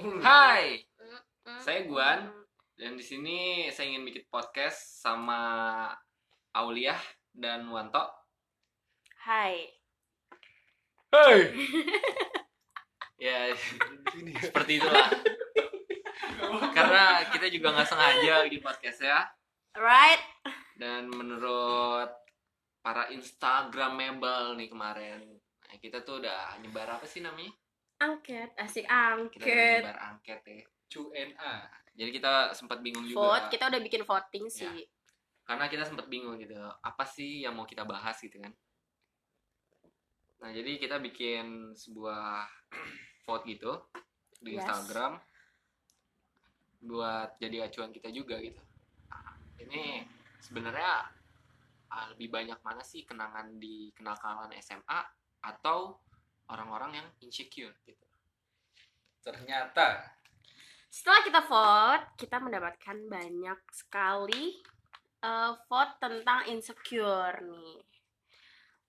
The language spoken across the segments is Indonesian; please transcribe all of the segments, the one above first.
Hai, saya Guan dan di sini saya ingin bikin podcast sama Auliah dan Wanto. Hai. Hai. ya seperti itulah. Karena kita juga nggak sengaja di podcast ya. Right. Dan menurut para Instagramable nih kemarin, nah, kita tuh udah nyebar apa sih namanya? Angket, asik Kita angket. nyebar angket ya. Q&A Jadi kita sempat bingung juga. Vote, kita udah bikin voting Ya. sih. karena kita sempat bingung gitu apa sih yang mau kita bahas gitu kan nah jadi kita bikin sebuah vote gitu di Yes. Instagram buat jadi acuan kita juga gitu Nah, ini sebenarnya ah, lebih banyak mana sih kenangan di kenakalan SMA atau orang-orang yang insecure gitu ternyata Setelah kita vote, kita mendapatkan banyak sekali eh, vote tentang insecure nih.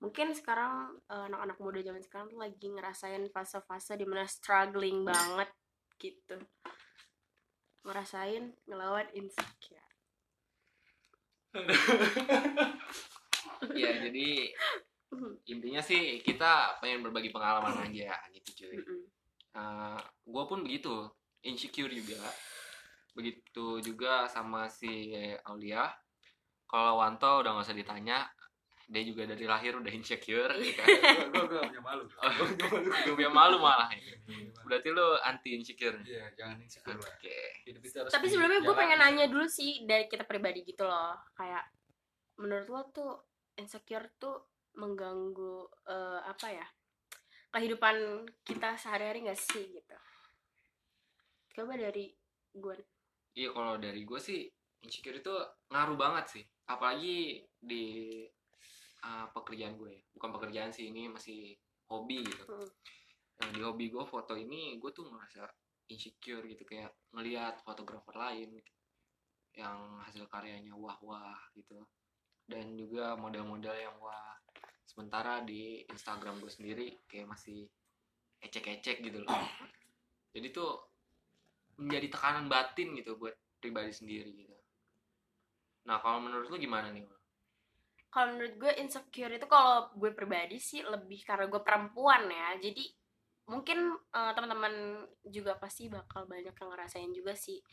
Mungkin sekarang eh, anak-anak muda zaman sekarang tuh lagi ngerasain fase-fase di mana struggling banget gitu. Ngerasain ngelawan insecure. ya jadi intinya sih kita pengen berbagi pengalaman aja gitu cuy. Mm-mm. gue pun begitu insecure juga. Begitu juga sama si Aulia. Kalau Wanto udah nggak usah ditanya dia juga dari lahir udah insecure ya kan? gue gue punya malu. Gue punya malu Gua punya malu malah. Ya. berarti lu anti insecure. Iya jangan insecure oke. Harus Tapi sebelumnya gue pengen nanya dulu sih dari kita pribadi gitu loh, kayak menurut lo tuh insecure tuh mengganggu eh, apa ya kehidupan kita sehari-hari gak sih gitu? Coba dari gue. iya kalau dari gue sih insecure itu ngaruh banget sih apalagi di uh, pekerjaan gue ya. bukan pekerjaan sih ini masih hobi gitu Hmm. nah di hobi gue foto ini gue tuh ngerasa insecure gitu kayak ngelihat fotografer lain yang hasil karyanya wah wah gitu dan juga model-model yang wah sementara di Instagram gue sendiri kayak masih ecek-ecek gitu loh. Jadi tuh menjadi tekanan batin gitu buat pribadi sendiri gitu. Nah kalau menurut lu gimana nih Kalau menurut gue insecure itu kalau gue pribadi sih lebih karena gue perempuan ya, jadi mungkin eh, teman-teman juga pasti bakal banyak yang ngerasain juga sih.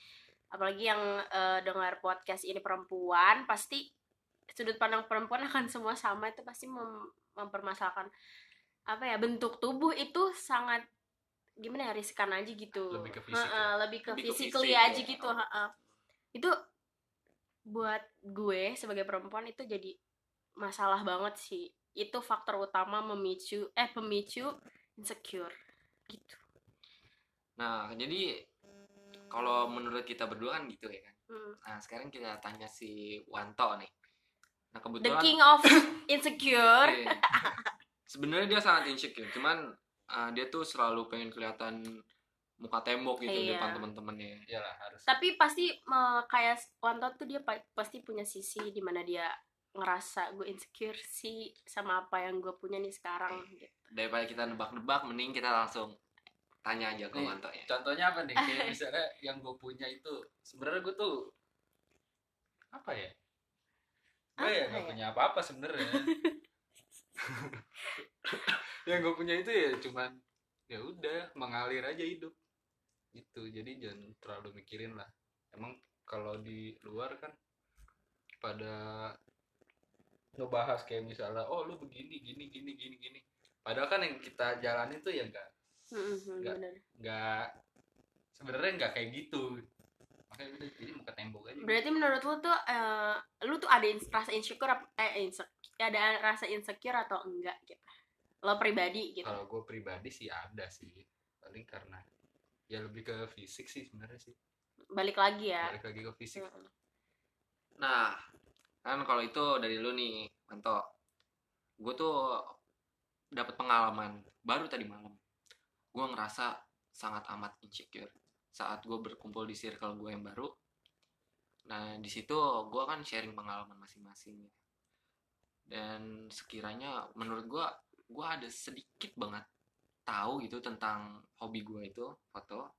Apalagi yang eh, dengar podcast ini perempuan pasti sudut pandang perempuan akan semua sama itu pasti mem- mempermasalahkan apa ya bentuk tubuh itu sangat gimana ya riskan aja gitu Lebih ke fisik Heeh, ya? lebih ke Lebih ke physically fisik aja ya. gitu heeh. itu buat gue sebagai perempuan itu jadi masalah banget sih itu faktor utama memicu eh pemicu insecure gitu nah jadi kalau menurut kita berdua kan gitu ya kan Hmm. Nah, sekarang kita tanya si Wanto nih. Nah, the kebetulan king of insecure Iya. sebenarnya dia sangat insecure, cuman uh, dia tuh selalu pengen kelihatan muka tembok gitu di Iya. depan teman-temannya. iyalah harus tapi pasti me- kayak Wanto tuh dia pa- pasti punya sisi di mana dia ngerasa gue insecure sih sama apa yang gue punya nih sekarang gitu. Daripada kita nebak-nebak, mending kita langsung tanya aja ke. Wanto ya. contohnya apa nih kayak misalnya yang gue punya itu sebenarnya gue tuh apa ya gue ya nggak ya? punya apa-apa sebenarnya yang gue punya itu ya cuman ya udah mengalir aja hidup gitu jadi jangan terlalu mikirin lah emang kalau di luar kan pada ngebahas kayak misalnya oh lu begini gini gini gini gini padahal kan yang kita jalani tuh ya enggak Mm-mm, Nggak. bener. nggak sebenarnya nggak kayak gitu makanya udah jadi muka tembok aja Berarti menurut lu tuh eh, lu tuh ada rasa insecure eh insecure ada rasa insecure atau enggak gitu. Lo pribadi gitu. kalau gue pribadi sih ada sih paling karena ya lebih ke fisik sih sebenarnya sih Balik lagi ya. balik lagi ke fisik Mm. Nah, kan kalau itu dari lu nih, Wanto. Gue tuh dapat pengalaman baru tadi malam. Gue ngerasa sangat amat insecure saat gue berkumpul di circle gue yang baru. Nah, di situ gue kan sharing pengalaman masing-masing. Dan sekiranya menurut gue, gue ada sedikit banget tahu gitu tentang hobi gue itu foto.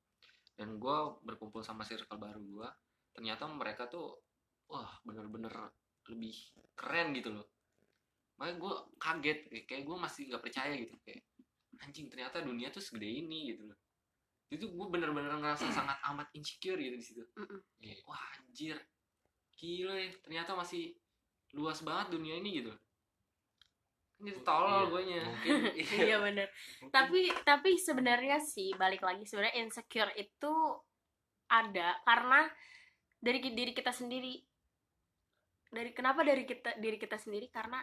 dan gue berkumpul sama circle baru gue ternyata mereka tuh wah bener-bener lebih keren gitu loh makanya gue kaget kayak- gue masih nggak percaya gitu kayak anjing ternyata dunia tuh segede ini gitu loh itu gue bener-bener ngerasa sangat amat insecure gitu di situ. Iya. wah anjir. Gila ya ternyata masih luas banget dunia ini gitu. Kan jadi tolol Iya, gue nya mungkin. Iya bener. Mungkin. Tapi tapi sebenarnya sih balik lagi sebenarnya insecure itu ada karena dari diri kita sendiri. Dari kenapa dari kita diri kita sendiri? Karena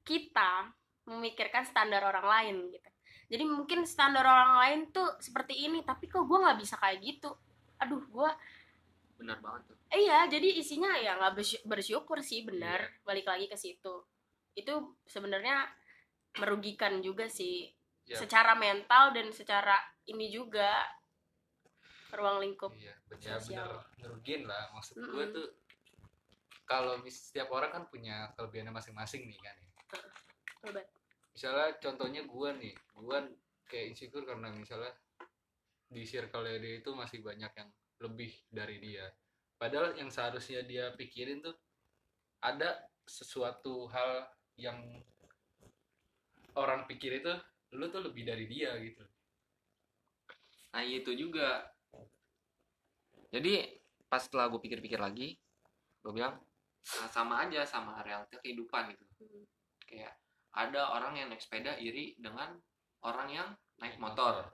kita memikirkan standar orang lain gitu jadi mungkin standar orang lain tuh seperti ini tapi kok gue nggak bisa kayak gitu? Aduh gue benar banget tuh. Iya jadi isinya ya nggak bersy- bersyukur sih benar. Balik lagi ke situ. Itu sebenarnya merugikan juga sih. Ya. secara mental dan secara ini juga. Ruang lingkup iya bener sosial. bener ngerugin lah. Maksud gue Mm-mm. tuh kalau setiap orang kan punya kelebihannya masing-masing nih kan ya. Misalnya contohnya gue nih gue kayak insecure karena misalnya di circle dia itu masih banyak yang lebih dari dia padahal yang seharusnya dia pikirin tuh ada sesuatu hal yang orang pikir itu lu tuh lebih dari dia gitu Nah itu juga. Jadi pas setelah gue pikir-pikir lagi, gue bilang "Ah, sama aja sama realita kehidupan gitu. Hmm. Kayak ada orang yang naik sepeda iri dengan orang yang naik motor.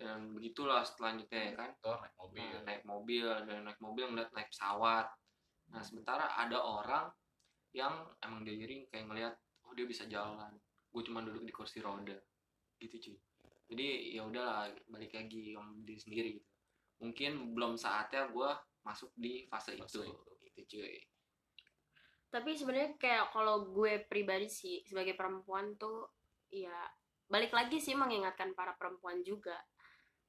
Dan begitulah selanjutnya ya kan. motor naik mobil Nah, naik mobil dan naik mobil ngeliat naik pesawat. Nah sementara ada orang yang emang dia iri kayak ngeliat oh dia bisa jalan. Gue cuma duduk di kursi roda. Gitu cuy. Jadi ya udahlah balik lagi sama diri sendiri gitu. Mungkin belum saatnya gue masuk di fase, Fase itu. itu. Gitu cuy. Tapi sebenarnya kayak kalau gue pribadi sih sebagai perempuan tuh ya balik lagi sih mengingatkan para perempuan juga.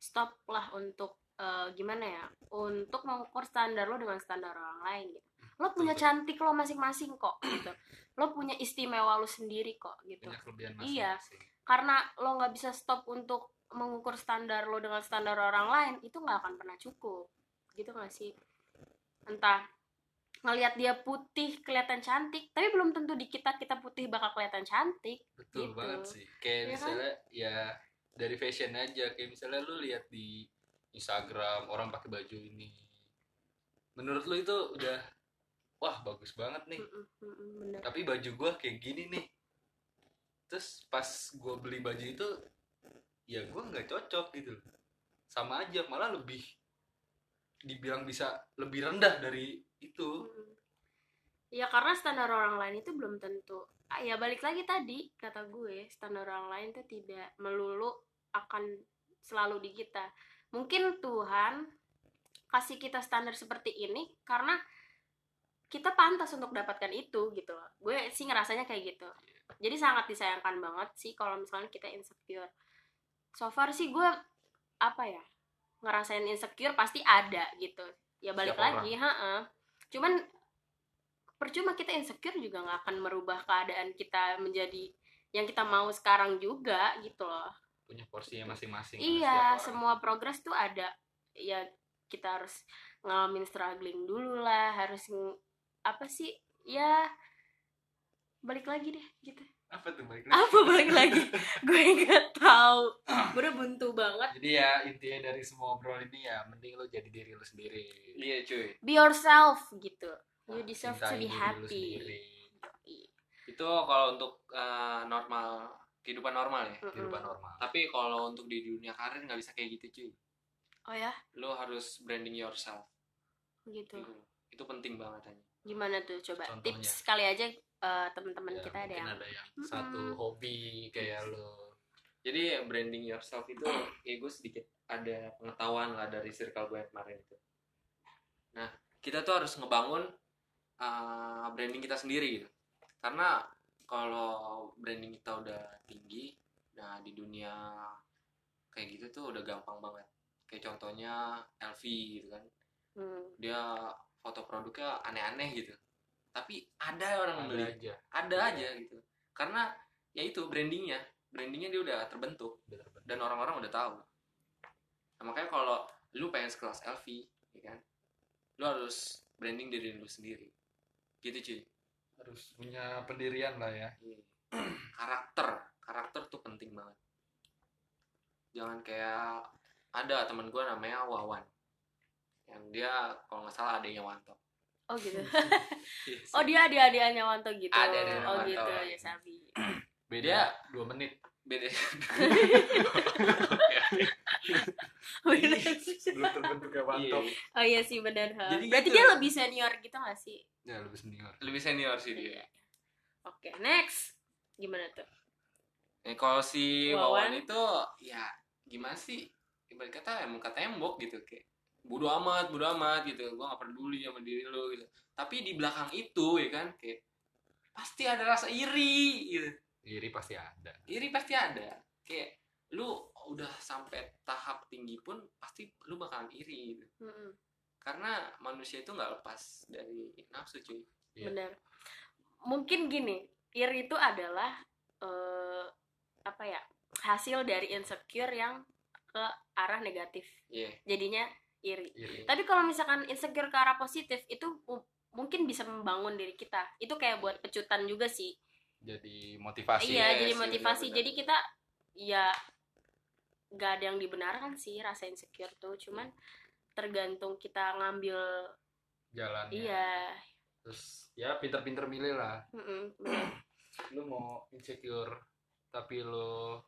Stop lah untuk eh, gimana ya untuk mengukur standar lo dengan standar orang lain gitu. Lo punya cantik lo masing-masing kok gitu. Lo punya istimewa lo sendiri kok gitu. Punya kelebihan Iya. masing-masing karena lo nggak bisa stop untuk mengukur standar lo dengan standar orang lain itu nggak akan pernah cukup gitu nggak sih? Entah ngelihat dia putih kelihatan cantik tapi belum tentu di kita kita putih bakal kelihatan cantik betul Gitu. banget sih. Kayak kan? misalnya ya dari fashion aja. Kayak misalnya lu lihat di Instagram orang pakai baju ini. Menurut lu itu udah wah bagus banget nih. Bener. Tapi baju gua kayak gini nih. Terus pas gua beli baju itu ya gua nggak cocok gitu. Sama aja malah lebih dibilang bisa lebih rendah dari itu. Mm-mm. ya karena standar orang lain itu belum tentu. Ah, ya balik lagi tadi kata gue standar orang lain tuh tidak melulu akan selalu di kita. Mungkin Tuhan kasih kita standar seperti ini karena kita pantas untuk dapatkan itu gitu loh. Gue sih ngerasanya kayak gitu. Jadi sangat disayangkan banget sih kalau misalnya kita insecure. So far sih gue apa ya ngerasain insecure pasti ada gitu. Ya balik Setiap lagi ha cuman percuma kita insecure juga nggak akan merubah keadaan kita menjadi yang kita mau sekarang juga gitu loh. Punya porsinya masing-masing iya semua progres tuh ada. Ya kita harus ngalamin struggling dulu lah harus apa sih ya balik lagi deh gitu apa tuh balik lagi? apa balik lagi gue nggak tahu gue udah buntu banget Jadi ya intinya dari semua obrolan ini ya mending lo jadi diri lo sendiri. Iya cuy. be yourself gitu you Nah, deserve cintai to be happy. Itu kalau untuk eh, normal kehidupan normal ya. Kehidupan normal. Tapi kalau untuk di dunia karir nggak bisa kayak gitu cuy. oh ya Lo harus branding yourself. gitu Gitu. Itu penting banget aja. gimana tuh coba Contohnya? tips kali aja eh, teman-teman Ya, kita ada yang ada yang Mm-mm. satu hobi kayak lo. Jadi branding yourself itu ya gue sedikit ada pengetahuan lah dari circle gue yang kemarin itu. Nah kita tuh harus ngebangun uh, branding kita sendiri gitu. Karena kalau branding kita udah tinggi, nah di dunia kayak gitu tuh udah gampang banget. Kayak contohnya LV gitu kan, Hmm, dia foto produknya aneh-aneh gitu. Tapi ada orang Ada beli. aja. ada aja gitu. Karena ya itu brandingnya. Brandingnya dia udah terbentuk. Udah terbentuk. dan orang-orang udah tahu. Nah, makanya kalau lu pengen sekelas LV ya kan? Lu harus branding dari lu sendiri. Gitu cuy. Harus punya pendirian lah ya. Iya. karakter. Karakter tuh penting banget. Jangan kayak ada teman gue namanya Wawan. Yang dia kalau nggak salah adanya Wanto oh gitu Iya sih. oh dia dia adiknya Wanto gitu Ada-adiknya oh Wanto. gitu ya Sabi beda Dia- dua menit beda belum terbentuk kayak Iya. mantap oh iya sih benar. Jadi berarti gitu. dia lebih senior gitu gak sih ya lebih senior lebih senior sih dia Iya. oke next gimana tuh Eh, kalau si Wawan. Wawan itu ya gimana sih ibarat kata emang kata tembok gitu kayak bodo amat bodo amat gitu. Gua gak peduli sama diri lo gitu. Tapi di belakang itu ya kan kayak pasti ada rasa iri gitu. Iri pasti ada. Iri pasti ada. Kayak lu udah sampai tahap tinggi pun pasti lu bakalan iri gitu. Mm-mm. karena manusia itu nggak lepas dari nafsu cuy. Iya. benar. Mungkin gini iri itu adalah eh, apa ya hasil dari insecure yang ke arah negatif. Iya. Jadinya iri. Iri. Tapi kalau misalkan insecure ke arah positif itu mu- mungkin bisa membangun diri kita. Itu kayak buat pecutan juga sih. Jadi motivasi iya ya, jadi motivasi. benar-benar. jadi kita ya gak ada yang dibenarkan sih rasa insecure tuh. Cuman tergantung kita ngambil jalannya. Iya. Terus ya pinter-pinter milih lah. Mm-mm, bener. lu mau insecure tapi lu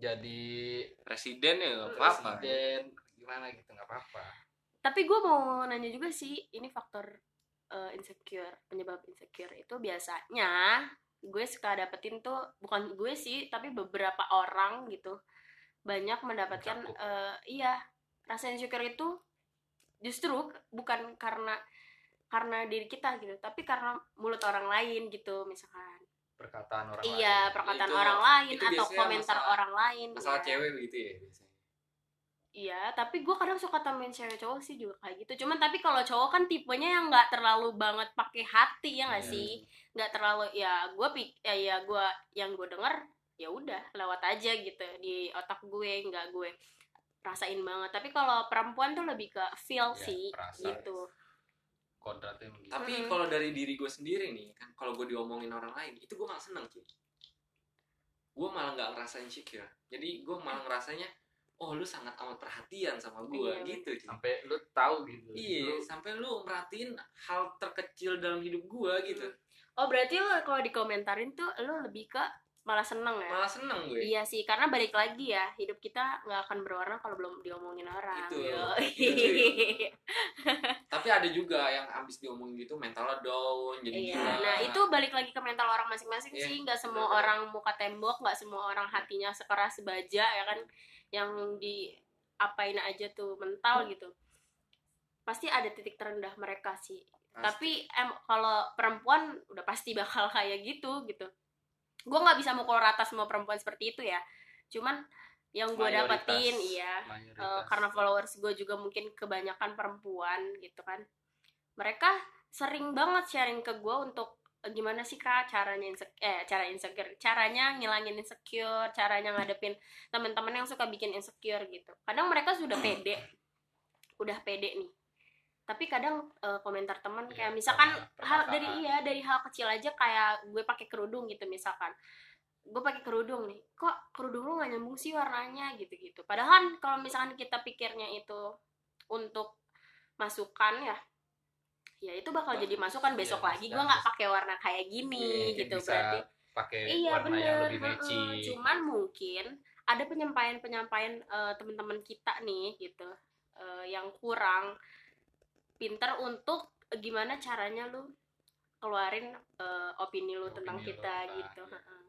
jadi presiden ya nggak apa-apa. presiden gimana gitu nggak apa-apa. Tapi gue mau nanya juga sih ini faktor eh, insecure penyebab insecure itu biasanya gue suka dapetin tuh bukan gue sih tapi beberapa orang gitu. Banyak mendapatkan Mencakup. eh, iya rasa insecure itu justru bukan karena karena diri kita gitu tapi karena mulut orang lain gitu misalkan perkataan orang iya lain. perkataan Itu- orang lain itu atau komentar masalah- orang lain masalah ya. cewek begitu ya biasanya Iya, tapi gue kadang suka temuin cewek cowok sih juga kayak gitu. Cuman tapi kalau cowok kan tipenya yang nggak terlalu banget pakai hati ya nggak Iya. sih? Nggak terlalu ya gue pik ya, ya gue yang gue denger ya udah lewat aja gitu di otak gue nggak gue rasain banget. Tapi kalau perempuan tuh lebih ke feel Iya, sih perasa. gitu. Kodratnya begitu tapi kalau dari diri gue sendiri nih kan kalau gue diomongin orang lain itu gue malah seneng cuy. Gue malah nggak ngerasa insecure jadi gue malah ngerasanya oh lu sangat amat perhatian sama gue Iya, gitu cuy. Sampai lu tahu gitu. Iya Lu sampai lu merhatiin hal terkecil dalam hidup gue gitu. Oh berarti lo kalau dikomentarin tuh lo lebih ke malah seneng ya? malah seneng gue Iya sih, karena balik lagi ya, hidup kita nggak akan berwarna kalau belum diomongin orang. Itu, itu, tapi ada juga yang abis diomongin gitu mentalnya down jadi Iya, gila. nah itu balik lagi ke mental orang masing-masing Iya, sih. Nggak semua benar-benar. orang muka tembok, nggak semua orang hatinya sekeras baja ya kan, yang di apain aja tuh mental gitu. Pasti ada titik terendah mereka sih. Pasti. Tapi em kalau perempuan udah pasti bakal kayak gitu gitu. Gue nggak bisa mukul rata semua perempuan seperti itu ya. Cuman yang gue dapetin iya mayoritas. Eh, karena followers gue juga mungkin kebanyakan perempuan gitu kan. Mereka sering banget sharing ke gue untuk eh, gimana sih kak caranya insecure eh cara insecure caranya ngilangin insecure caranya ngadepin teman-teman yang suka bikin insecure gitu. Kadang mereka sudah pede. Udah pede nih tapi kadang eh, komentar teman Iya, kayak misalkan karena hal dari iya dari hal kecil aja kayak gue pakai kerudung gitu misalkan. Gue pakai kerudung nih kok kerudung lu gak nyambung sih warnanya? gitu gitu padahal kalau misalkan kita pikirnya itu untuk masukan ya ya itu bakal Bah, jadi masukan besok iya, lagi gue nggak pakai warna kayak gini Mungkin gitu bisa berarti. pakai iya warna yang bener lebih heeh. matching cuman mungkin ada penyampaian penyampaian teman-teman kita nih gitu eh, yang kurang pinter untuk eh, gimana caranya lu keluarin eh, opini lu Opini tentang lu kita tentang, gitu iya. heeh.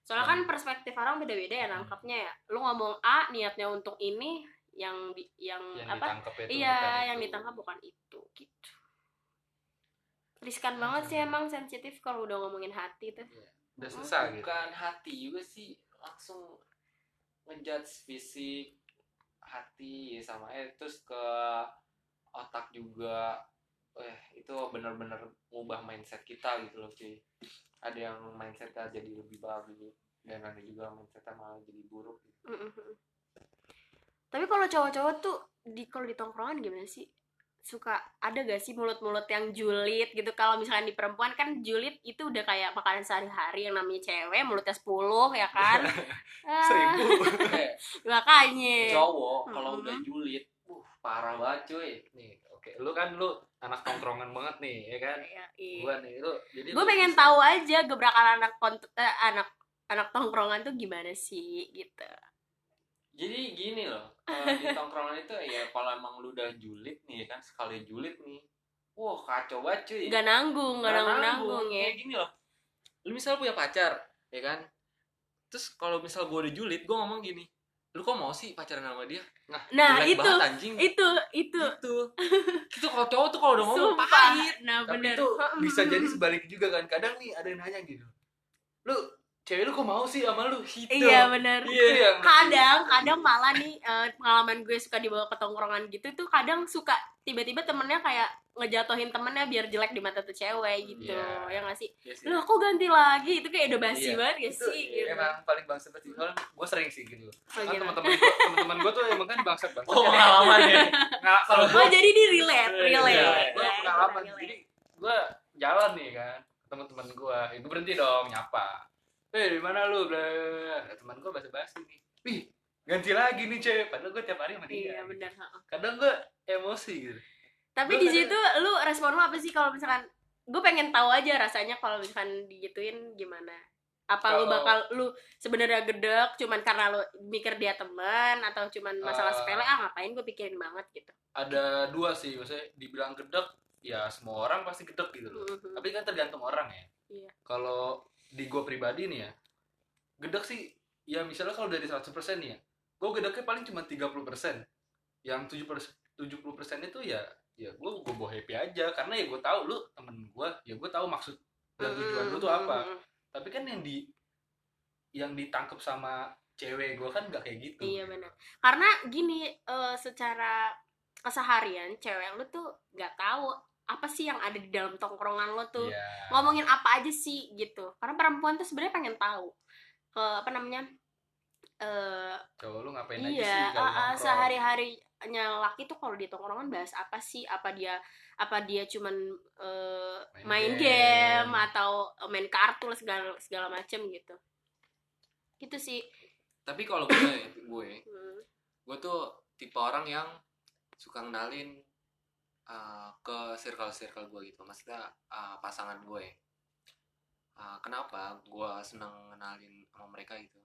soalnya kan perspektif orang beda-beda ya Hmm. nangkapnya ya lu ngomong A niatnya untuk ini yang di, yang, yang apa itu iya bukan yang itu. ditangkap bukan itu gitu riskan banget sih emang sensitif kalau udah ngomongin hati tuh udah susah gitu bukan hati juga sih langsung ngejudge fisik hati sama eh terus ke otak juga eh itu bener-bener ngubah mindset kita gitu loh cuy ada yang mindsetnya jadi lebih bagus dan ada juga mindsetnya malah jadi buruk gitu. Mm-mm. tapi kalau cowok-cowok tuh di kalau di tongkrongan gimana sih suka ada gak sih mulut-mulut yang julid gitu kalau misalkan di perempuan kan julid itu udah kayak makanan sehari-hari yang namanya cewek mulutnya 10 ya kan seribu makanya cowok kalau Mm-mm. udah julid uh parah banget cuy. Nih oke. Lu kan lu anak tongkrongan banget nih ya kan? Iya, iya. gua nih lu jadi gue lu pengen bisa- tahu aja gebrakan anak kont eh, anak anak tongkrongan tuh gimana sih gitu. Jadi gini loh di tongkrongan itu ya kalau emang lu udah julid nih kan sekali julid nih wah kacau banget cuy. Nggak nanggung nggak Nggak nanggung nanggung. ya. Kayak gini loh lu misal punya pacar ya kan? Terus kalau misal gue udah julid gue ngomong gini lu kok mau sih pacaran sama dia? Nah jelek itu banget anjing. itu itu. Gitu. Itu kalau cowok tuh kalau udah ngomong sumpah. pahit. Nah tapi bener. itu bisa jadi sebalik juga kan. Kadang nih ada yang nanya gitu. Lu cewek lu kok mau sih? Sama lu? Gitu iya bener. Itu yang kadang kadang malah nih eh, pengalaman gue suka dibawa ke tongkrongan gitu tuh kadang suka tiba-tiba temennya kayak ngejatuhin temennya biar jelek di mata tuh cewek gitu. Iya. ya nggak sih? Iya sih. lu aku ganti lagi? Itu kayak udah basi Iya. banget gak itu sih? Gitu. emang paling bangsat sih. Soalnya gue sering sih gitu. Oh, kan gitu. teman-teman gua teman-teman gue tuh emang kan bangsat bangsat. Oh pengalaman ya? Nggak kalau oh jadi di relate Iya, relate. iya, Ya, gue ya, pengalaman. jadi gue jalan nih kan teman-teman gue ibu berhenti dong nyapa eh di mana lu bla teman gue basa basi nih. Wih ganti lagi nih cewek padahal gue tiap hari sama dia. Iya ha-ha. kadang gue emosi gitu. Tapi Gua di kadang- situ lu respon lu apa sih kalau misalkan gue pengen tahu aja rasanya kalau misalkan digituin gimana? Apa lu Kalau- bakal lu sebenarnya gedek cuman karena lu mikir dia teman atau cuman masalah Eh. sepele? Ah ngapain gue pikirin banget gitu. Ada dua sih maksudnya dibilang gedek ya semua orang pasti gedek gitu loh. Mhm. tapi kan tergantung orang ya. Iya. kalau di gue pribadi nih ya gedek sih ya misalnya kalau dari 100% nih ya gue gedeknya paling cuma 30% yang 70% 70% itu ya ya gue gue bawa happy aja karena ya gue tahu lu temen gue ya gue tahu maksud dan tujuan lu tuh apa Mhm. tapi kan yang di yang ditangkap sama cewek gue kan nggak kayak gitu Iya benar. Karena gini, eh, secara keseharian cewek lu tuh nggak tahu apa sih yang ada di dalam tongkrongan lo tuh. Iya. Ngomongin apa aja sih gitu. Karena perempuan tuh sebenarnya pengen tahu ke apa namanya? eh cowok lu ngapain aja sih iya, uh, uh, nongkrong? sehari-harinya laki tuh kalau di tongkrongan bahas apa sih? Apa dia apa dia cuman eh, Main main, game. game. atau main kartu lah, segala segala macem gitu. Gitu sih. tapi kalau gue gue Hmm. gue tuh tipe orang yang suka ngenalin uh, ke circle circle gue gitu. Maksudnya uh, pasangan gue Uh, kenapa gue seneng ngenalin sama mereka gitu?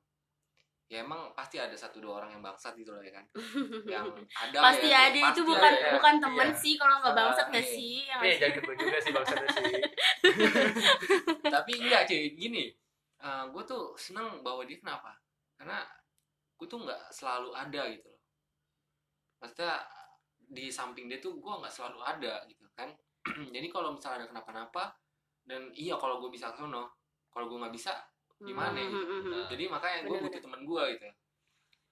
Ya emang pasti ada satu dua orang yang bangsat gitu loh ya kan? Yang ada pasti ya, ada. Pasti itu bukan ada, bukan temen iya. sih kalau nggak bangsat nggak iya. sih? Ya eh nggak sih? jangan gue juga sih bangsatnya sih. Tapi enggak cuy. Gini gue tuh seneng bawa dia kenapa? Karena gue tuh nggak selalu ada gitu loh. Maksudnya di samping dia tuh gue nggak selalu ada gitu kan jadi kalau misalnya ada kenapa-napa dan iya kalau gue bisa sono kalau gue nggak bisa gimana ya? Hmm, hmm, hmm. jadi makanya gue butuh temen gue gitu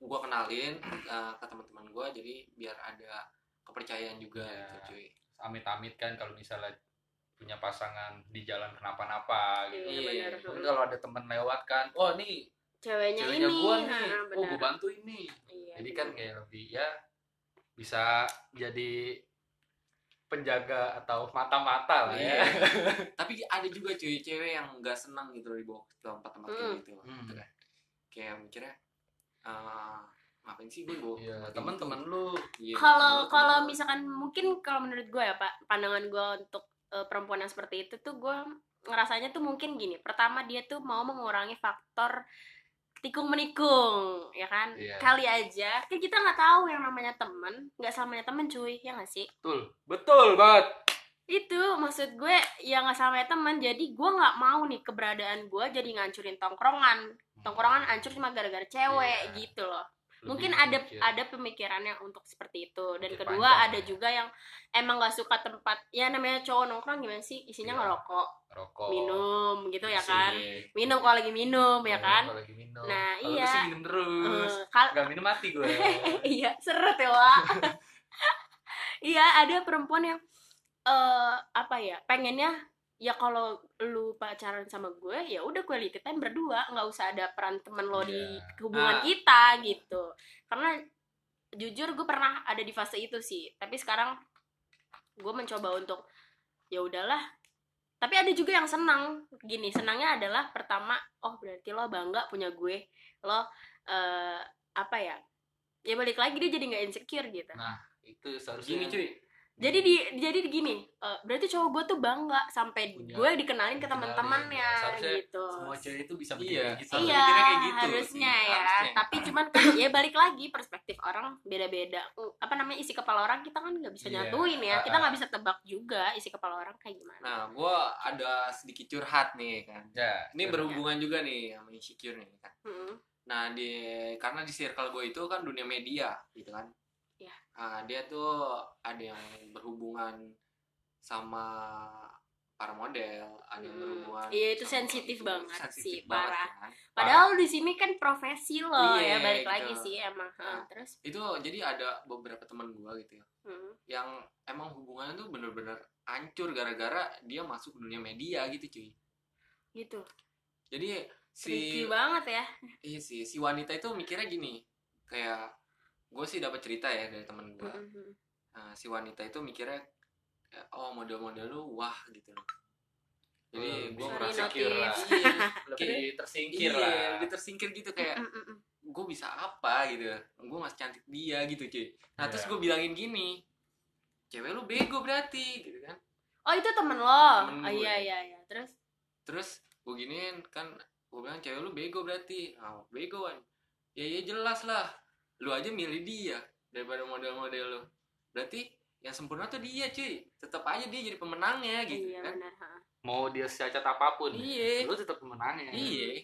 gue kenalin uh, ke teman-teman gue jadi biar ada kepercayaan juga Iya. gitu cuy amit-amit kan kalau misalnya punya pasangan di jalan kenapa-napa gitu. Iya, Iya. kalau ada temen lewat kan, oh nih ceweknya, ceweknya ini gua nah, nih, oh benar. gue bantu ini. Iya, Jadi kan benar. kayak lebih ya bisa jadi penjaga atau mata-mata lah ya. Iya. tapi ada juga cuy cewek yang nggak senang gitu loh dibawa ke tempat-tempat kayak Hmm. gitu Hmm. gitu kan kayak mikirnya eh ngapain sih gue bawa Iya, kayak teman-teman gitu? lu. Iya, kalau temen-temen kalau misalkan mungkin kalau menurut gue ya pak pandangan gue untuk eh, perempuan yang seperti itu tuh gue ngerasanya tuh mungkin gini pertama dia tuh mau mengurangi faktor tikung menikung ya kan Iya. kali aja kan kita nggak tahu yang namanya temen nggak selamanya temen cuy ya nggak sih Betul. Betul banget. itu maksud gue ya nggak selamanya temen jadi gue nggak mau nih keberadaan gue jadi ngancurin tongkrongan tongkrongan hancur cuma gara-gara cewek Iya. gitu loh Lebih mungkin ada mikir. ada pemikirannya untuk seperti itu dan Mikir kedua panjang ada ya. juga yang emang gak suka tempat ya namanya cowok nongkrong gimana sih isinya Iya. ngerokok rokok. minum gitu ya kan Asik. minum kalau lagi minum ya Iya, kan lagi minum. Nah, Kalau iya. sih minum terus. Eh, kal- Gak minum mati gue. iya seret ya Wak. iya ada perempuan yang eh apa ya pengennya ya kalau lu pacaran sama gue ya udah quality time berdua. Nggak usah ada peran temen lo di Iya. hubungan Nah. kita gitu. Karena jujur gue pernah ada di fase itu sih. Tapi sekarang gue mencoba untuk ya udahlah. Tapi ada juga yang senang. Gini senangnya adalah pertama oh berarti lo bangga punya gue. Lo eh, apa ya? Ya balik lagi dia jadi nggak insecure gitu. Nah itu seharusnya. Gini cuy jadi di jadi gini eh, berarti cowok gue tuh bangga sampai Punya- gue dikenalin ke teman-temannya ya. Gitu. semua cewek itu bisa Iya, gitu. Iya kayak gitu harusnya sih, ya. Harusnya. tapi cuman kan ya balik lagi perspektif orang beda-beda. Uh, apa namanya isi kepala orang kita kan nggak bisa Iya, nyatuin ya. Kita ah, nggak bisa tebak juga isi kepala orang kayak gimana. Nah gue ada sedikit curhat nih kan. Ya ini berhubungan juga nih sama insecure nih kan. Mm-mm. Nah, di karena di circle gue itu kan dunia media gitu kan. Iya. Nah, dia tuh ada yang berhubungan sama para model, ada yang Hmm. berhubungan Iya, itu sensitif itu. banget Sensitif sih, banget, parah. kan. padahal di sini kan profesi lo Iya, ya balik gitu. lagi sih emang Nah. terus Itu jadi ada beberapa teman gue gitu ya mm, yang emang hubungannya tuh bener-bener hancur gara-gara dia masuk dunia media gitu cuy. gitu Jadi si tricky banget ya iya sih si wanita itu mikirnya gini, kayak gue sih dapat cerita ya dari temen gue. Mm-mm. Nah, si wanita itu mikirnya oh model-model lu wah gitu loh. Jadi Oh, gue merasa iya, lebih tersingkir iya, lah lebih tersingkir gitu kayak gue bisa apa gitu. Gue masih cantik dia gitu cuy. Nah terus Iya. gue bilangin gini, cewek lu bego berarti gitu kan. oh itu temen lo Temen oh iya iya iya terus Terus gue giniin kan gue bilang cewek lu bego berarti. Ah bego kan. Ya ya jelas lah. Lu aja milih dia daripada model-model lu. Berarti yang sempurna tuh dia cuy. Tetap aja dia jadi pemenangnya gitu iya kan. benar ha. mau dia secacat apa pun Iya. lu tetap pemenangnya Iya.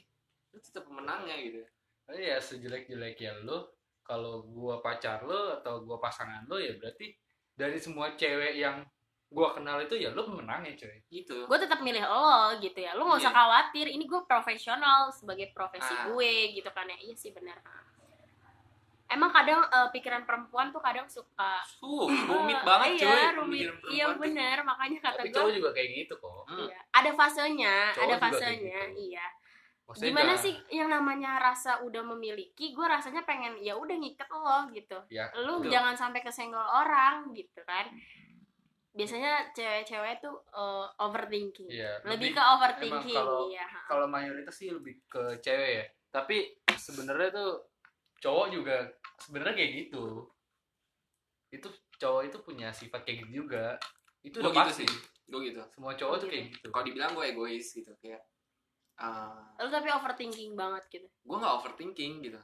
Lu tetap pemenangnya gitu. Oh iya sejelek-jeleknya lu kalau gua pacar lu atau gua pasangan lu ya berarti dari semua cewek yang gua kenal itu ya lu pemenangnya coy Gitu. gue tetap milih lo gitu ya lo nggak usah Iya. khawatir ini gue profesional sebagai profesi Ah. gue gitu kan ya iya sih benar emang kadang eh, pikiran perempuan tuh kadang suka Uh, rumit banget iya, cuy. rumit iya perempuan tuh. benar makanya kata tapi gue cowok juga kayak gitu kok Hmm. iya. ada fasenya Cowok ada fasenya gitu. iya Maksudnya gimana jangan- sih yang namanya rasa udah memiliki gue rasanya pengen ya udah ngiket lo gitu ya lu Betul. jangan sampai kesenggol orang gitu kan biasanya cewek-cewek tuh eh, overthinking iya lebih, ke emang overthinking kalau- iya kalau mayoritas sih lebih ke cewek ya tapi sebenarnya tuh cowok juga sebenarnya kayak gitu itu cowok itu punya sifat kayak gitu juga itu udah gitu pasti sih. Gue gitu. semua cowok tuh kayak gitu Kalau dibilang gue egois gitu kayak uh, lu tapi overthinking banget gitu gue nggak overthinking gitu.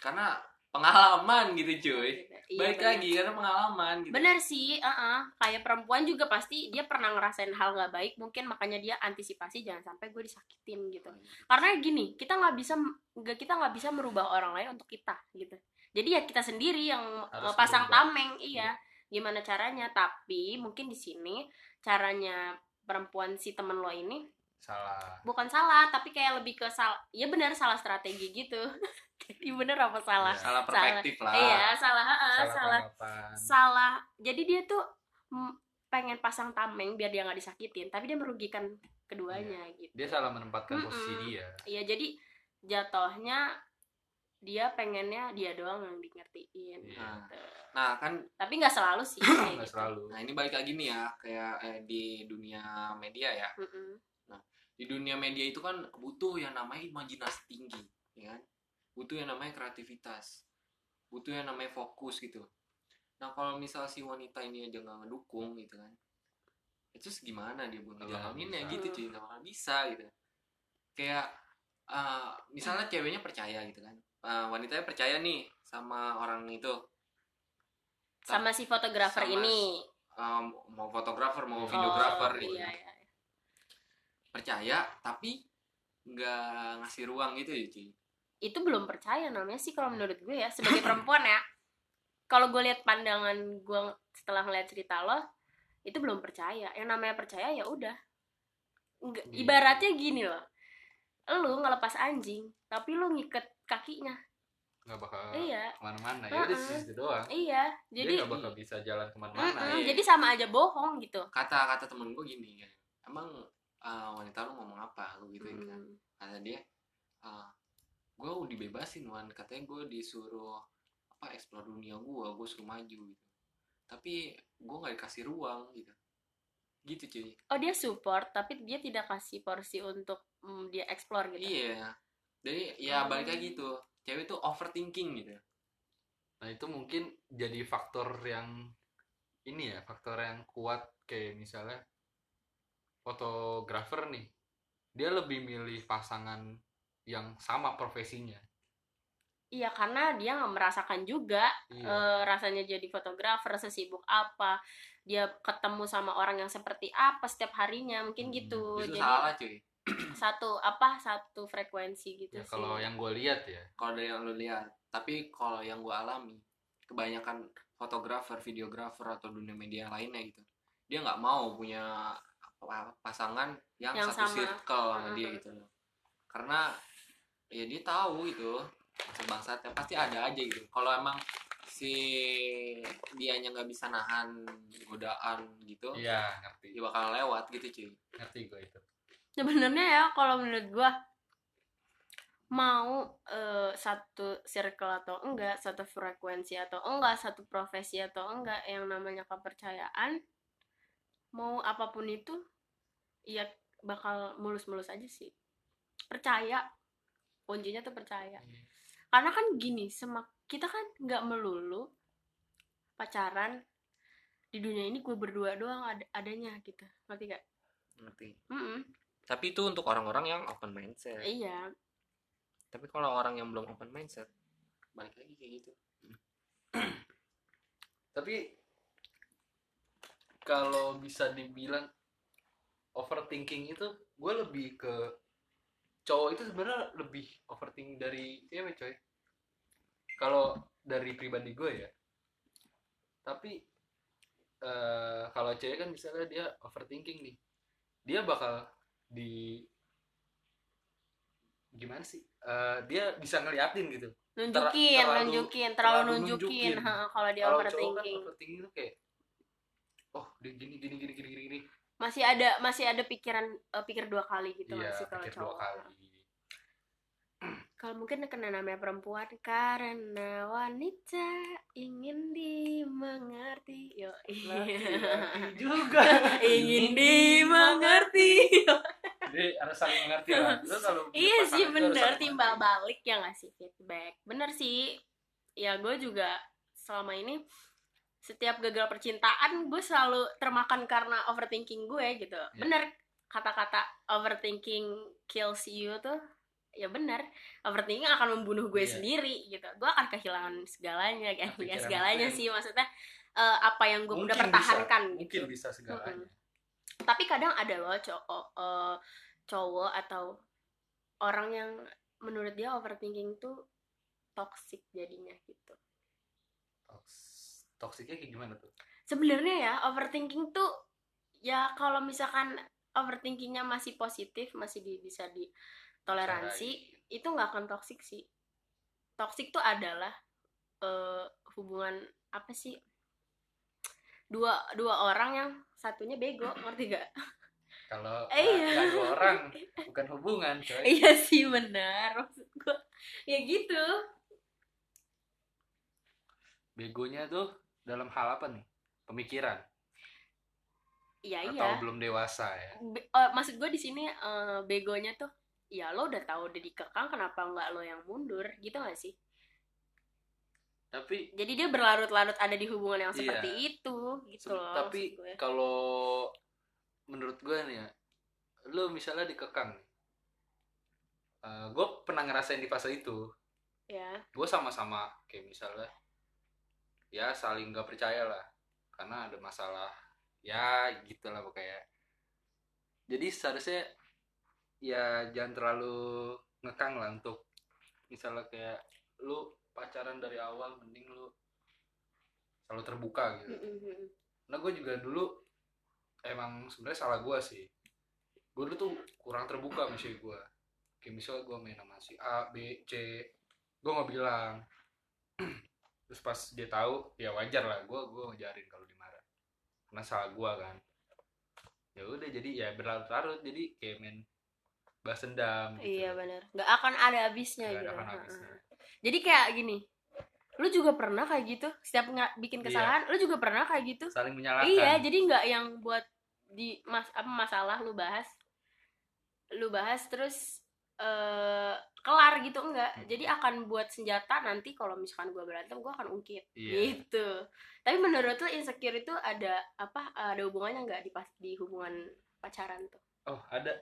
Karena pengalaman gitu cuy. Iya, Balik bener. lagi karena pengalaman gitu. bener sih uh kayak perempuan juga pasti dia pernah ngerasain hal nggak baik mungkin makanya dia antisipasi jangan sampai gue disakitin gitu karena gini kita nggak bisa nggak kita nggak bisa merubah orang lain untuk kita gitu jadi ya kita sendiri yang Harus pasang berubah. tameng iya gimana caranya tapi mungkin di sini caranya perempuan si temen lo ini salah bukan salah tapi kayak lebih ke salah ya benar salah strategi gitu jadi bener apa salah Iya. Salah perspektif lah. iya salah ha-ha, salah, salah salah jadi dia tuh mm, pengen pasang tameng biar dia nggak disakitin tapi dia merugikan keduanya gitu dia salah menempatkan Mm-mm. posisi dia Iya jadi jatuhnya dia pengennya dia doang yang di ngertiin Iya. gitu. Nah kan, tapi nggak selalu sih nggak gitu. selalu nah ini balik lagi nih ya kayak eh, di dunia media ya. Mm-mm. Di dunia media itu kan butuh yang namanya imajinasi tinggi, ya kan? Butuh yang namanya kreativitas, butuh yang namanya fokus gitu. Nah kalau misal si wanita ini aja nggak ngedukung gitu kan, itu gimana dia buat ngejalaninnya bisa. gitu cuy, nggak bakal bisa gitu. Kayak eh, misalnya ceweknya percaya gitu kan, Eh, wanitanya percaya nih sama orang itu, sama si fotografer Sama ini eh, mau fotografer mau Oh, videografer gitu iya, iya. Percaya tapi nggak ngasih ruang gitu ya cuy. itu belum percaya namanya sih kalau menurut gue ya sebagai perempuan ya. Kalau gue lihat pandangan gue setelah ngeliat cerita lo itu belum percaya. Yang namanya percaya ya udah. Nggak- Iya. ibaratnya gini loh. Lu ngelepas anjing tapi lu ngiket kakinya. Nggak bakal iya. ke mana-mana. Ya udah Uh-uh. situ doang. Iya. Dia jadi nggak bakal bisa jalan ke mana-mana Mm-mm, iya. jadi sama aja bohong gitu. Kata kata temen gue gini kan emang uh, wanita lu ngomong apa? Lu gituin kan. Mm. kata dia uh, gue udah dibebasin wan. Katanya gue disuruh apa explore dunia gue gue suruh maju gitu. Tapi gue nggak dikasih ruang gitu. Gitu cuy. Oh dia support tapi dia tidak kasih porsi untuk mm, dia explore gitu? Iya. Jadi ya Hmm. balik lagi tuh cewek tuh overthinking gitu. Nah itu mungkin jadi faktor yang ini ya, faktor yang kuat kayak misalnya fotografer nih, dia lebih milih pasangan yang sama profesinya. Iya karena dia nggak merasakan juga Iya. eh, rasanya jadi fotografer sesibuk apa dia ketemu sama orang yang seperti apa setiap harinya mungkin Hmm, gitu itu jadi salah cuy satu apa satu frekuensi gitu Ya, sih kalau yang gue lihat ya, kalau dari yang lu lihat tapi kalau yang gue alami kebanyakan fotografer videografer atau dunia media lainnya gitu dia nggak mau punya pasangan yang, Yang satu sama. circle sama dia Mhm. gitu loh karena ya dia tahu gitu masa bangsatnya pasti ada aja gitu kalau emang si dianya nggak bisa nahan godaan gitu iya ngerti, dia bakal lewat gitu cuy ngerti gue itu. sebenarnya ya kalau menurut gua mau eh, satu circle atau enggak satu frekuensi atau enggak satu profesi atau enggak yang namanya kepercayaan mau apa pun itu ya bakal mulus-mulus aja sih. Percaya. Kuncinya tuh percaya. Karena kan gini semak kita kan nggak melulu pacaran di dunia ini gue berdua doang ad- adanya gitu. Ngerti gak? ngerti. Mm-mm. tapi itu untuk orang-orang yang open mindset. Iya. Tapi kalau orang yang belum open mindset balik lagi kayak gitu. Tapi kalau bisa dibilang overthinking itu, gue lebih ke cowok itu sebenarnya lebih overthinking dari cewek coy. Kalau dari pribadi gue ya. Tapi eh, kalau cewek kan misalnya dia overthinking nih, dia bakal di gimana sih? Eh, dia bisa ngeliatin gitu. nunjukin terlalu- nunjukin terlalu, terlalu nunjukin, nunjukin. kalau dia Kalau cowok kan overthinking overthinking itu kayak oh dia gini gini gini gini, gini. Masih ada masih ada pikiran eh, pikir dua kali gitu Iya, nggak sih kalau cowok. kali. kalau mungkin kena namanya perempuan karena wanita ingin dimengerti. Yo. Juga. ingin dimengerti. Jadi harus saling mengerti lah. Lu kalau punya iya sih bener timbal balik ya nggak sih feedback? Bener sih. Ya gue juga selama ini setiap gagal percintaan gue selalu termakan karena overthinking gue gitu. Iya. bener kata-kata overthinking kills you tuh ya bener. Overthinking akan membunuh gue Iya. sendiri gitu. Gue akan kehilangan segalanya kan ya segalanya sih maksudnya eh, apa yang gue udah pertahankan bisa, gitu Mungkin bisa segalanya. tapi kadang ada loh cowok eh, cowok atau orang yang menurut dia overthinking tuh toxic jadinya gitu Toksiknya kayak gimana tuh? sebenarnya ya overthinking tuh ya kalau misalkan overthinkingnya masih positif masih di, bisa ditoleransi itu nggak akan toxic sih toxic tuh adalah eh, hubungan apa sih dua dua orang yang satunya bego ngerti gak Kalau Eh, iya. dua orang, bukan hubungan, coy. iya sih benar maksud gua ya gitu Begonya tuh dalam hal apa nih? Pemikiran iya atau iya belum dewasa ya? Be- eh, maksud gue di sini eh, begonya tuh ya lo udah tahu udah dikekang kenapa nggak lo yang mundur gitu gak sih Tapi jadi dia berlarut-larut ada di hubungan yang Iya. seperti itu gitu loh tapi kalau menurut gue nih ya lu misalnya dikekang nih gue pernah ngerasain di fase itu ya gue sama-sama kayak misalnya ya saling gak percaya lah karena ada masalah ya gitulah pokoknya jadi seharusnya ya jangan terlalu ngekang lah untuk misalnya kayak lu pacaran dari awal mending lu selalu terbuka gitu. Nah gue juga dulu emang sebenarnya salah gue sih. Gue dulu tuh kurang terbuka si gue. Kayak misalnya gue main sama si A, B, C, gue nggak bilang. Terus pas dia tahu, ya wajar lah. Gue gue ngejarin kalau dimarah. Karena salah gue kan. Ya udah jadi ya berlarut-larut. Jadi kayak main balas dendam. Gitu. iya benar nggak akan ada habisnya Nggak gitu akan habisnya. jadi kayak gini lu juga pernah kayak gitu setiap nga- bikin Iya. kesalahan lu juga pernah kayak gitu saling menyalahkan iya jadi nggak yang buat di mas apa masalah lu bahas lu bahas terus eh kelar gitu enggak. Hmm. jadi akan buat senjata nanti kalau misalkan gua berantem gua akan ungkit. Iya. gitu. Tapi menurut lu insecure itu ada apa ada hubungannya nggak di pas di hubungan pacaran tuh? Oh ada.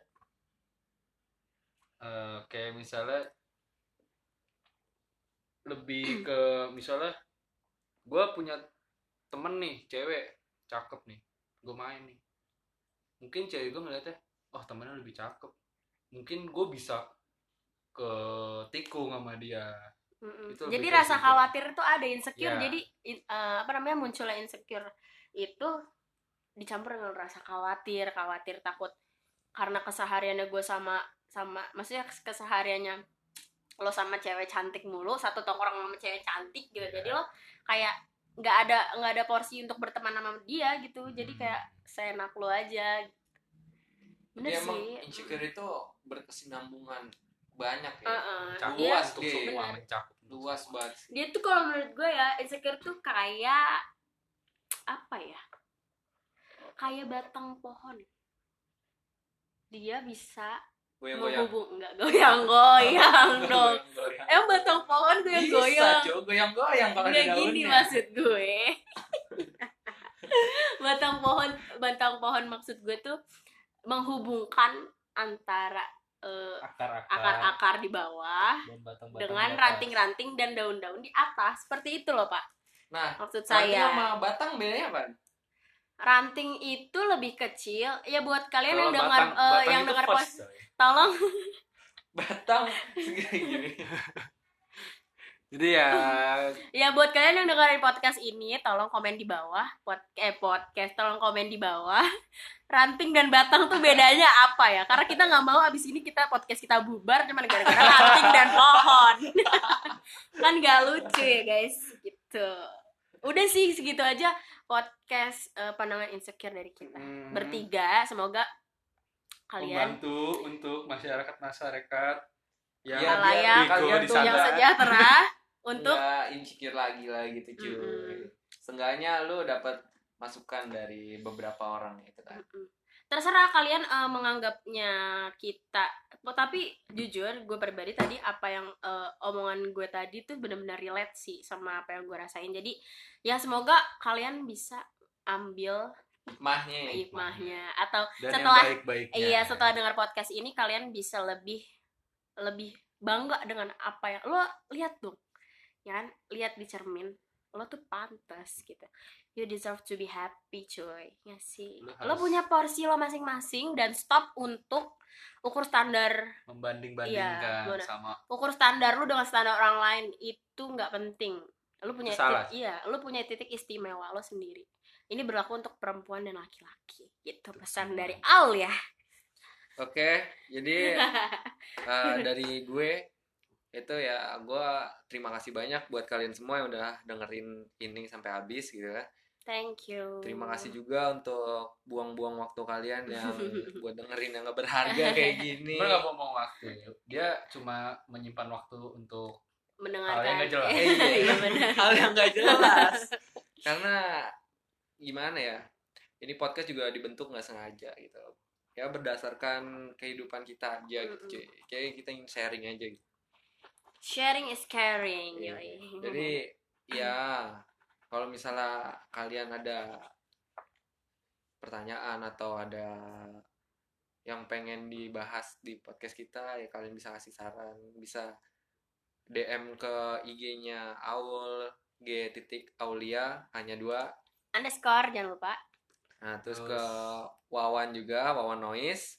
Eh, kayak misalnya lebih ke misalnya gue punya temen nih cewek cakep nih gue main nih. Mungkin cewek gue ngeliatnya oh temennya lebih cakep. Mungkin gue bisa ke tikung sama dia. Itu jadi rasa gitu. khawatir tuh ada insecure Ya. jadi in- eh, apa namanya munculnya insecure itu dicampur dengan rasa khawatir khawatir takut karena kesehariannya gue sama sama maksudnya kesehariannya lo sama cewek cantik mulu satu tongkrong sama cewek cantik gitu Ya. jadi lo kayak nggak ada nggak ada porsi untuk berteman sama dia gitu jadi Hmm. kayak seenak lo aja bener emang sih insecure itu berkesinambungan banyak ya. Cakup Dia- untuk Iya, semua bener. mencakup luas banget dia tuh kalau menurut gue ya insecure tuh kayak apa ya? Kayak batang pohon. Dia bisa goyang-goyang. menghubung enggak goyang-goyang dong. Goyang-goyang. emang batang pohon goyang bisa goyang goyang-goyang kalau ada gini daunnya. maksud gue. Batang pohon batang pohon maksud gue tuh menghubungkan antara eh, akar-akar. di bawah dan batang-batang dengan ranting-ranting dan daun-daun di atas. Seperti itu loh pak. Nah maksud saya. sama batang bedanya apa? Ranting itu lebih kecil. Ya buat kalian yang Kalau dengar batang- eh, batang yang dengar pos coy. tolong. Batang segini jadi ya ya buat kalian yang dengerin podcast ini tolong komen di bawah. Pod eh podcast tolong komen di bawah. Ranting dan batang tuh bedanya apa ya? Karena kita nggak mau abis ini kita podcast kita bubar cuman gara-gara ranting dan pohon. Kan nggak lucu ya guys. Gitu. Udah sih segitu aja podcast eh, pandangan insecure dari kita. Hmm. bertiga semoga kalian membantu untuk masyarakat masyarakat yang Ya, sana. yang sejahtera untuk nggak insecure lagi lah gitu cuy Mm-mm. seenggaknya lu dapat masukan dari beberapa orang gitu kan Mm-mm. terserah kalian eh, menganggapnya kita Oh, tapi jujur gue pribadi tadi apa yang eh, omongan gue tadi tuh benar-benar relate sih sama apa yang gue rasain jadi ya semoga kalian bisa ambil hikmahnya ya. hikmahnya atau dan setelah- baik-baiknya iya setelah dengar podcast ini kalian bisa lebih lebih bangga dengan apa yang lo lihat dong ya kan? Lihat di cermin lo tuh pantas gitu. You deserve to be happy cuy. Ya sih. Lo lo punya porsi lo masing-masing dan stop untuk ukur standar. Membanding-bandingkan gimana? sama ukur standar lu dengan standar orang lain itu nggak penting. Lu punya Itu salah. tit- iya lu punya titik istimewa lo sendiri. Ini berlaku untuk perempuan dan laki-laki gitu. Pesan dari Al ya. Oke jadi eh, dari gue itu ya gue terima kasih banyak buat kalian semua yang udah dengerin ini sampai habis gitu ya. Thank you. Terima kasih juga untuk buang-buang waktu kalian yang buat dengerin yang gak berharga kayak gini. Gue gak mau waktu? Dia cuma menyimpan waktu untuk mendengarkan Hal yang nggak jelas. iya benar hal yang gak jelas. Karena gimana ya ini podcast juga dibentuk nggak sengaja gitu. Ya berdasarkan kehidupan kita aja gitu kayak kita ingin sharing aja gitu sharing is caring Iya. yoi. jadi ya kalau misalnya kalian ada pertanyaan atau ada yang pengen dibahas di podcast kita ya kalian bisa kasih saran bisa DM ke IG-nya Aul G titik Aulia hanya dua underscore jangan lupa nah terus Terus- ke Wawan juga Wawan Noise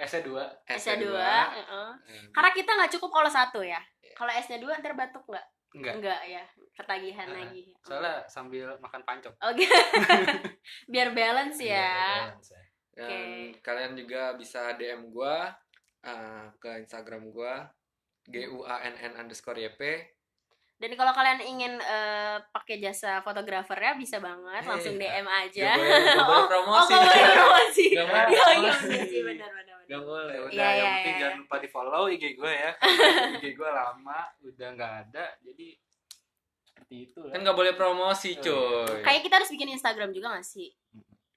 S2 S2 S2 heeh. Eh, karena kita nggak cukup kalau satu ya Iya. kalau S nya dua ntar batuk nggak Enggak enggak ya ketagihan Nah, lagi Soalnya sambil makan pancok Oke. Biar balance Iya, ya. balance ya. Dan Oke. kalian juga bisa DM gua uh, ke Instagram gua G U A N N underscore YP. Dan kalau kalian ingin eh, pakai jasa fotografernya bisa banget langsung Iya. DM aja. Gak boleh, gak boleh Oh, promosi. oh, gak boleh promosi. Gak boleh Iya, iya promosi. Gak boleh. Ya udah Iya, yang iya, penting iya. jangan lupa di follow IG gue ya IG gue lama udah nggak ada jadi seperti itu lah. kan nggak boleh promosi Oh, coy Kayak kita harus bikin Instagram juga gak sih?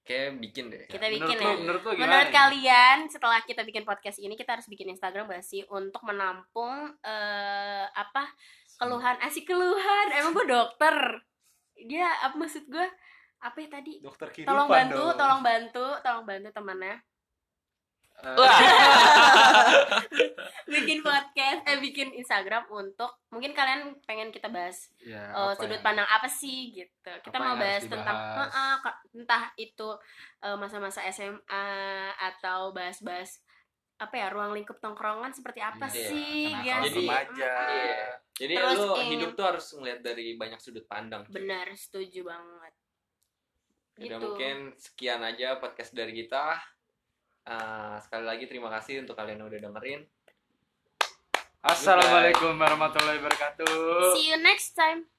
kayak bikin deh Kita menurut bikin lu, ya. menurut gimana Menurut nih? kalian setelah kita bikin podcast ini kita harus bikin Instagram gak sih untuk menampung eh apa keluhan asik keluhan emang gue dokter dia apa maksud gue apa ya tadi dokter kehidupan tolong bantu dong. tolong bantu tolong bantu temannya. bikin podcast eh bikin Instagram untuk mungkin kalian pengen kita bahas ya, eh, apa sudut yang- pandang apa sih gitu. Kita mau bahas tentang ka- entah itu eh, masa-masa SMA atau bahas-bahas apa ya ruang lingkup tongkrongan seperti apa Iya, sih ya Jadi- sih? remaja. Iya. jadi Terus lu ingin- hidup tuh harus ngeliat dari banyak sudut pandang benar setuju banget. Udah gitu. mungkin sekian aja podcast dari kita. Uh, sekali lagi terima kasih untuk kalian yang udah dengerin. Assalamualaikum warahmatullahi wabarakatuh. See you next time